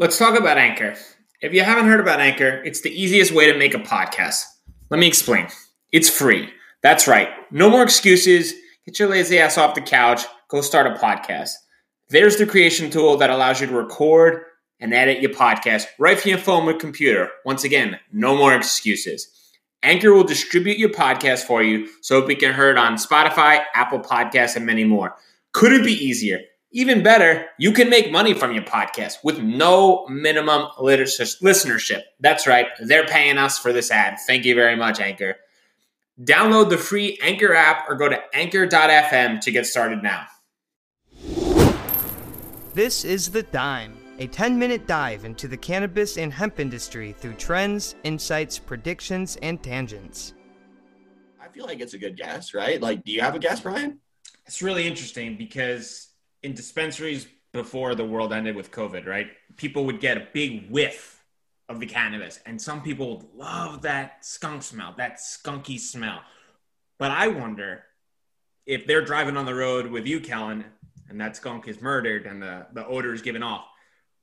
Let's talk about Anchor. If you haven't heard about Anchor, it's the easiest way to make a podcast. Let me explain. It's free. That's right. No more excuses. Get your lazy ass off the couch. Go start a podcast. There's the creation tool that allows you to record and edit your podcast right from your phone or computer. Once again, no more excuses. Anchor will distribute your podcast for you so it can be heard on Spotify, Apple Podcasts, and many more. Could it be easier? Even better, you can make money from your podcast with no minimum listenership. That's right, they're paying us for this ad. Thank you very much, Anchor. Download the free Anchor app or go to anchor.fm to get started now. This is The Dime, a 10 minute dive into the cannabis and hemp industry through trends, insights, predictions, and tangents. I feel like it's a good guess, right? Like, do you have a guess, Bryan? It's really interesting because in dispensaries before the world ended with COVID, right? People would get a big whiff of the cannabis, and some people would love that skunk smell, that skunky smell. But I wonder if they're driving on the road with you, Kellan, and that skunk is murdered and the, the odor is given off,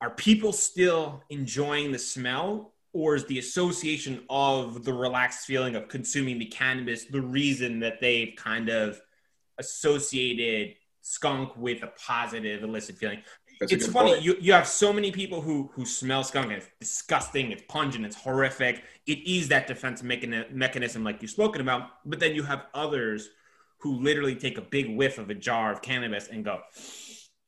are people still enjoying the smell? Or is the association of the relaxed feeling of consuming the cannabis the reason that they've kind of associated skunk with a positive illicit feeling. That's it's funny. You, you have so many people who who smell skunk and it's disgusting, it's pungent, it's horrific. It is that defense mechani- mechanism like you've spoken about. But then you have others who literally take a big whiff of a jar of cannabis and go,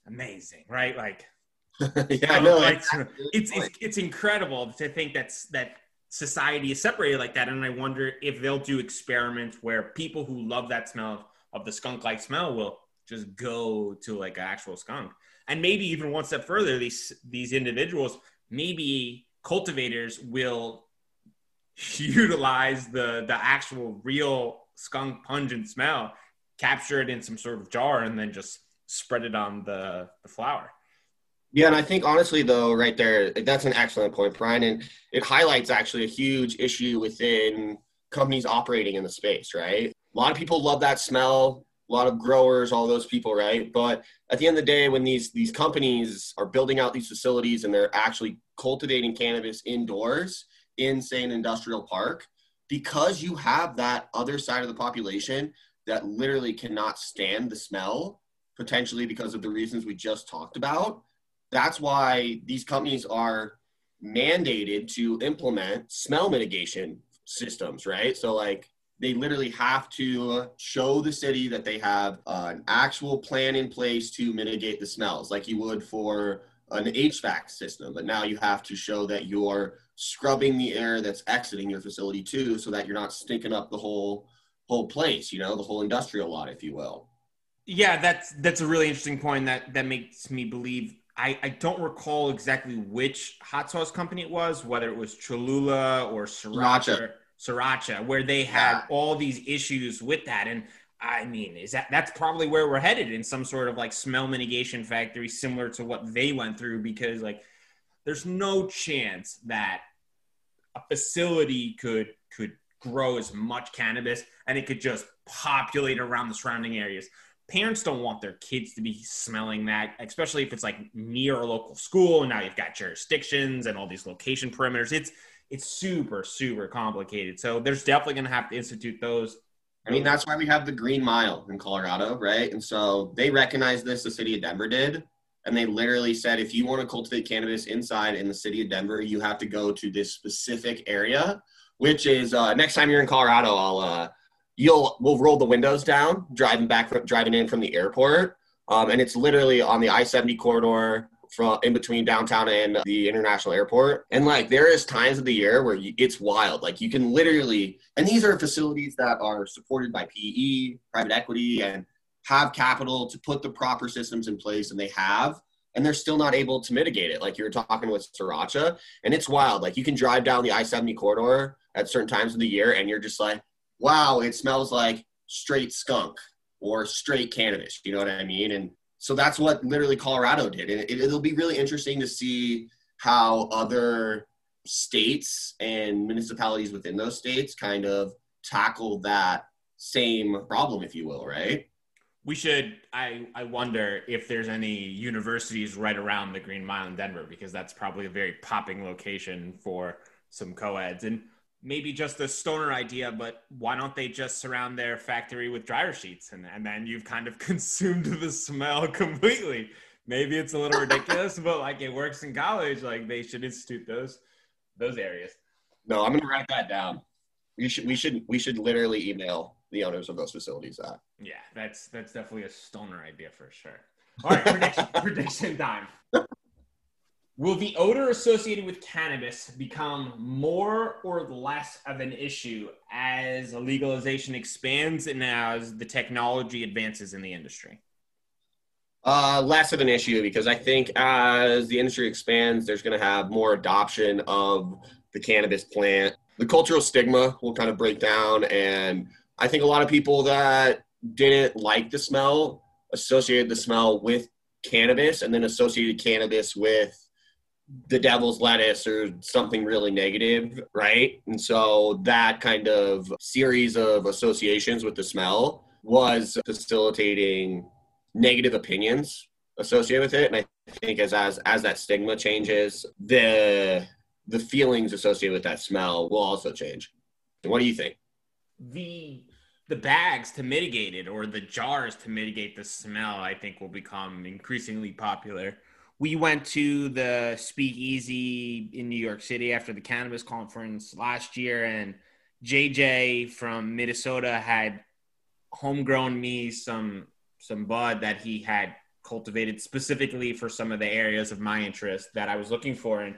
amazing, right? Like, yeah, I um, know. Like, it's, it's it's incredible to think that's that society is separated like that. And I wonder if they'll do experiments where people who love that smell of the skunk like smell will just go to like an actual skunk. And maybe even one step further, these these individuals, maybe cultivators will utilize the the actual real skunk pungent smell, capture it in some sort of jar, and then just spread it on the, the flower. Yeah, and I think honestly though, right there, that's an excellent point, Bryan, and it highlights actually a huge issue within companies operating in the space, right? A lot of people love that smell a lot of growers, all those people, right? But at the end of the day, when these these companies are building out these facilities and they're actually cultivating cannabis indoors in, say, an industrial park, because you have that other side of the population that literally cannot stand the smell, potentially because of the reasons we just talked about. That's why these companies are mandated to implement smell mitigation systems, right? So, like, they literally have to show the city that they have an actual plan in place to mitigate the smells like you would for an HVAC system. But now you have to show that you're scrubbing the air that's exiting your facility too, so that you're not stinking up the whole whole place, you know, the whole industrial lot, if you will. Yeah, that's that's a really interesting point that that makes me believe I, I don't recall exactly which hot sauce company it was, whether it was Cholula or Sriracha. Sriracha Sriracha, where they had yeah. all these issues with that. And I mean, is that that's probably where we're headed in some sort of like smell mitigation factory similar to what they went through because like there's no chance that a facility could could grow as much cannabis and it could just populate around the surrounding areas. Parents don't want their kids to be smelling that, especially if it's like near a local school. And now you've got jurisdictions and all these location perimeters. It's it's super super complicated. So there's definitely going to have to institute those. I mean, that's why we have the Green Mile in Colorado, right? And so they recognize this. The city of Denver did, and they literally said, if you want to cultivate cannabis inside in the city of Denver, you have to go to this specific area. Which is uh, next time you're in Colorado, I'll uh, you'll we'll roll the windows down driving back from, driving in from the airport, um, and it's literally on the I-70 corridor from in between downtown and the international airport. And like there is times of the year where you, it's wild. Like you can literally, and these are facilities that are supported by PE, private equity, and have capital to put the proper systems in place, and they have. And they're still not able to mitigate it. Like you're talking with Sriracha, and it's wild. Like you can drive down the I 70 corridor at certain times of the year, and you're just like, wow, it smells like straight skunk or straight cannabis. You know what I mean? And so that's what literally Colorado did. And it, it'll be really interesting to see how other states and municipalities within those states kind of tackle that same problem, if you will, right? We should. I I wonder if there's any universities right around the Green Mile in Denver because that's probably a very popping location for some co-eds and maybe just a stoner idea. But why don't they just surround their factory with dryer sheets and and then you've kind of consumed the smell completely. Maybe it's a little ridiculous, but like it works in college. Like they should institute those those areas. No, I'm gonna write that down. We should we should we should literally email the owners of those facilities that. Yeah, that's that's definitely a stoner idea for sure. All right, prediction, prediction time. Will the odor associated with cannabis become more or less of an issue as legalization expands and as the technology advances in the industry? Uh, less of an issue because I think as the industry expands, there's going to have more adoption of the cannabis plant. The cultural stigma will kind of break down, and I think a lot of people that didn't like the smell associated the smell with cannabis and then associated cannabis with the devil's lettuce or something really negative, right? And so that kind of series of associations with the smell was facilitating negative opinions associated with it. And I think as as as that stigma changes, the the feelings associated with that smell will also change. What do you think? The the bags to mitigate it or the jars to mitigate the smell, I think will become increasingly popular. We went to the Speakeasy in New York City after the cannabis conference last year, and JJ from Minnesota had homegrown me some some bud that he had cultivated specifically for some of the areas of my interest that I was looking for, and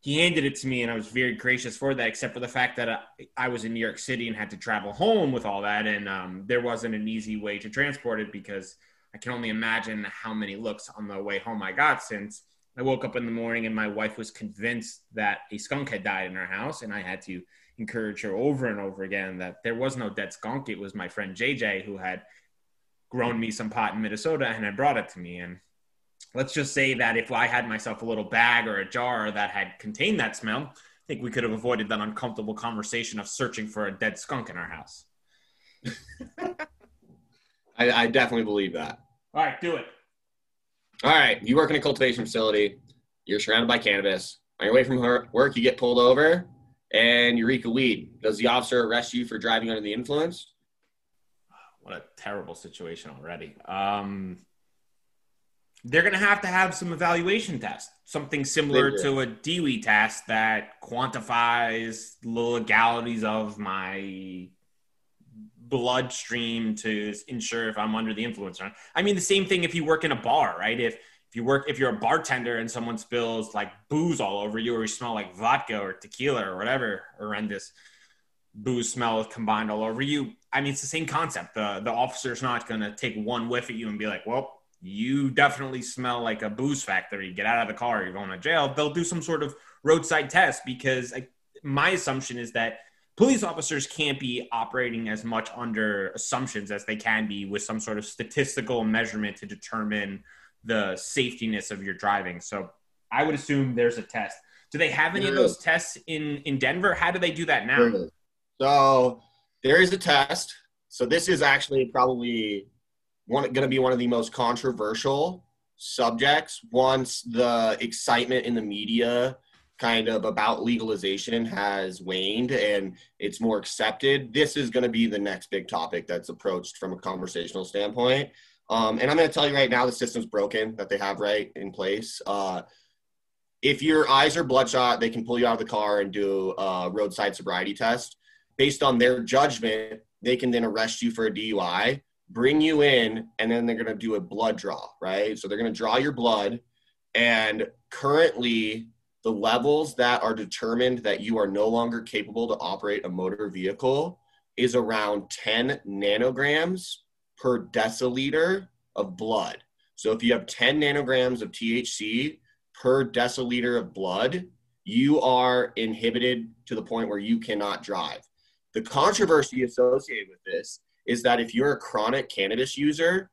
he handed it to me and I was very gracious for that, except for the fact that I, I was in New York City and had to travel home with all that. And um, there wasn't an easy way to transport it because I can only imagine how many looks on the way home I got since I woke up in the morning and my wife was convinced that a skunk had died in our house. And I had to encourage her over and over again that there was no dead skunk. It was my friend JJ who had grown me some pot in Minnesota and had brought it to me. And let's just say that if I had myself a little bag or a jar that had contained that smell, I think we could have avoided that uncomfortable conversation of searching for a dead skunk in our house. I, I definitely believe that. All right, do it. All right, you work in a cultivation facility. You're surrounded by cannabis. On your way from work, you get pulled over and you reek a weed. Does the officer arrest you for driving under the influence? What a terrible situation already. Um, they're going to have to have some evaluation tests, something similar to a Dewey test that quantifies the legalities of my bloodstream to ensure if I'm under the influence or not. I mean, the same thing if you work in a bar, right? If if you work if you're a bartender and someone spills like booze all over you or you smell like vodka or tequila or whatever horrendous booze smell combined all over you i mean it's the same concept the the officer's not going to take one whiff at you and be like well you definitely smell like a booze factory. Get out of the car. You're going to jail. They'll do some sort of roadside test because I, my assumption is that police officers can't be operating as much under assumptions as they can be with some sort of statistical measurement to determine the safetiness of your driving. So I would assume there's a test. Do they have any of those tests in in Denver? How do they do that now? So there is a test. So this is actually probably one going to be one of the most controversial subjects once the excitement in the media kind of about legalization has waned and it's more accepted this is going to be the next big topic that's approached from a conversational standpoint um, and i'm going to tell you right now the system's broken that they have right in place uh, if your eyes are bloodshot they can pull you out of the car and do a roadside sobriety test based on their judgment they can then arrest you for a dui bring you in, and then they're going to do a blood draw, right? So they're going to draw your blood. And currently, the levels that are determined that you are no longer capable to operate a motor vehicle is around 10 nanograms per deciliter of blood. So if you have 10 nanograms of THC per deciliter of blood, you are inhibited to the point where you cannot drive. The controversy associated with this is that if you're a chronic cannabis user,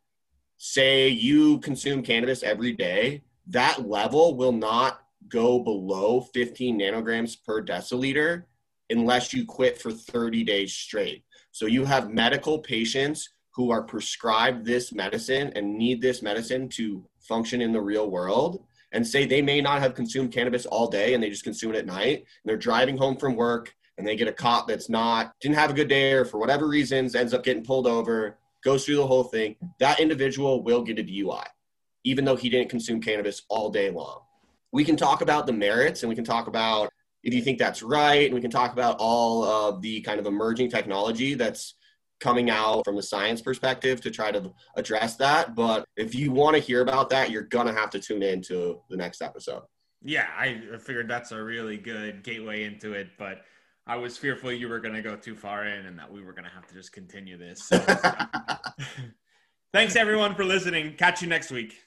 say you consume cannabis every day, that level will not go below 15 nanograms per deciliter unless you quit for 30 days straight. So you have medical patients who are prescribed this medicine and need this medicine to function in the real world and say they may not have consumed cannabis all day and they just consume it at night and they're driving home from work and they get a cop that's not didn't have a good day or for whatever reasons ends up getting pulled over goes through the whole thing that individual will get a dui even though he didn't consume cannabis all day long we can talk about the merits and we can talk about if you think that's right and we can talk about all of the kind of emerging technology that's coming out from the science perspective to try to address that but if you want to hear about that you're gonna have to tune in to the next episode yeah i figured that's a really good gateway into it but I was fearful you were going to go too far in and that we were going to have to just continue this. So, thanks everyone for listening. Catch you next week.